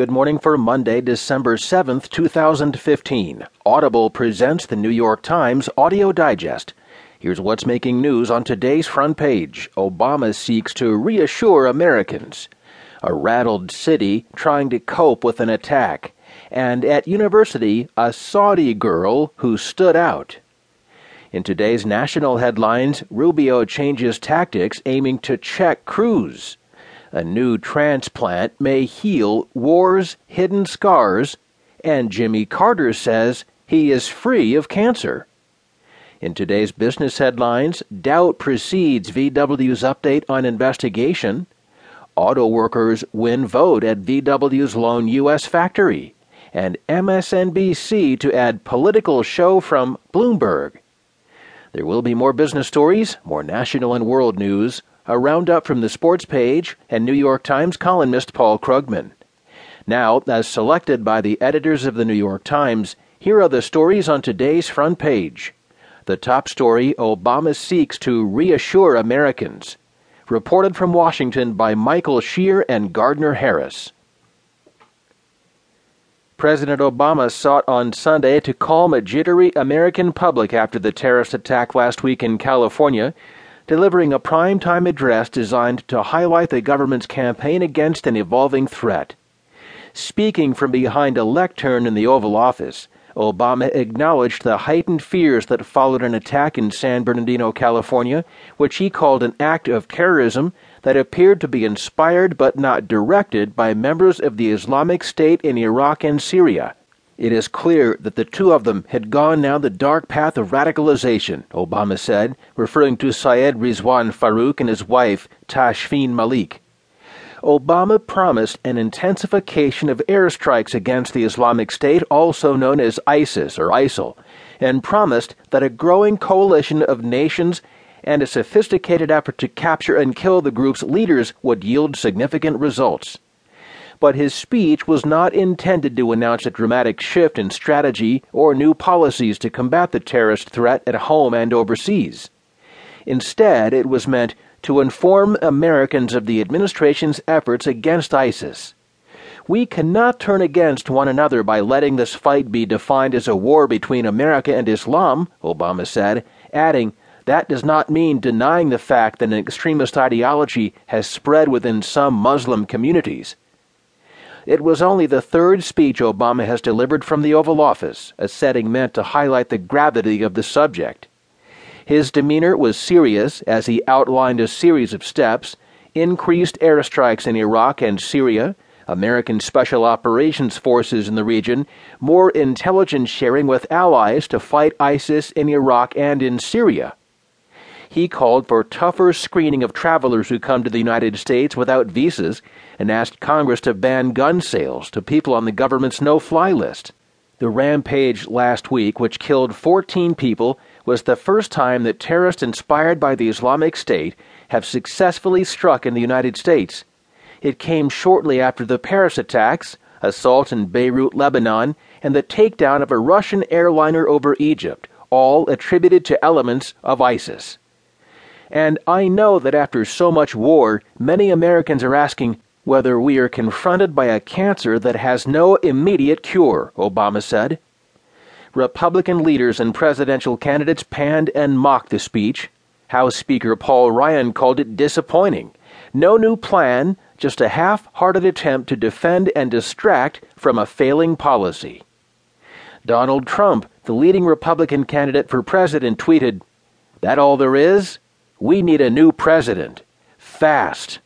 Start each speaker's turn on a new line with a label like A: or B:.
A: Good morning for Monday, December 7th, 2015. Audible presents the New York Times Audio Digest. Here's what's making news on today's front page Obama seeks to reassure Americans. A rattled city trying to cope with an attack. And at university, a Saudi girl who stood out. In today's national headlines, Rubio changes tactics aiming to check Cruz. A new transplant may heal war's hidden scars, and Jimmy Carter says he is free of cancer. In today's business headlines, doubt precedes VW's update on investigation. Auto workers win vote at VW's lone U.S. factory. And MSNBC to add political show from Bloomberg. There will be more business stories, more national and world news a roundup from the sports page, and New York Times columnist Paul Krugman. Now, as selected by the editors of the New York Times, here are the stories on today's front page. The top story Obama seeks to reassure Americans. Reported from Washington by Michael Shear and Gardiner Harris. President Obama sought on Sunday to calm a jittery American public after the terrorist attack last week in California delivering a primetime address designed to highlight the government's campaign against an evolving threat. Speaking from behind a lectern in the Oval Office, Obama acknowledged the heightened fears that followed an attack in San Bernardino, California, which he called an act of terrorism that appeared to be inspired but not directed by members of the Islamic State in Iraq and Syria. It is clear that the two of them had gone down the dark path of radicalization, Obama said, referring to Syed Rizwan Farook and his wife, Tashfeen Malik. Obama promised an intensification of airstrikes against the Islamic State, also known as ISIS or ISIL, and promised that a growing coalition of nations and a sophisticated effort to capture and kill the group's leaders would yield significant results but his speech was not intended to announce a dramatic shift in strategy or new policies to combat the terrorist threat at home and overseas. Instead, it was meant to inform Americans of the administration's efforts against ISIS. We cannot turn against one another by letting this fight be defined as a war between America and Islam, Obama said, adding, that does not mean denying the fact that an extremist ideology has spread within some Muslim communities. It was only the third speech Obama has delivered from the Oval Office, a setting meant to highlight the gravity of the subject. His demeanor was serious as he outlined a series of steps increased airstrikes in Iraq and Syria, American Special Operations Forces in the region, more intelligence sharing with allies to fight ISIS in Iraq and in Syria. He called for tougher screening of travelers who come to the United States without visas and asked Congress to ban gun sales to people on the government's no fly list. The rampage last week, which killed 14 people, was the first time that terrorists inspired by the Islamic State have successfully struck in the United States. It came shortly after the Paris attacks, assault in Beirut, Lebanon, and the takedown of a Russian airliner over Egypt, all attributed to elements of ISIS. And I know that after so much war, many Americans are asking whether we are confronted by a cancer that has no immediate cure, Obama said. Republican leaders and presidential candidates panned and mocked the speech. House Speaker Paul Ryan called it disappointing. No new plan, just a half hearted attempt to defend and distract from a failing policy. Donald Trump, the leading Republican candidate for president, tweeted, That all there is? We need a new president. Fast.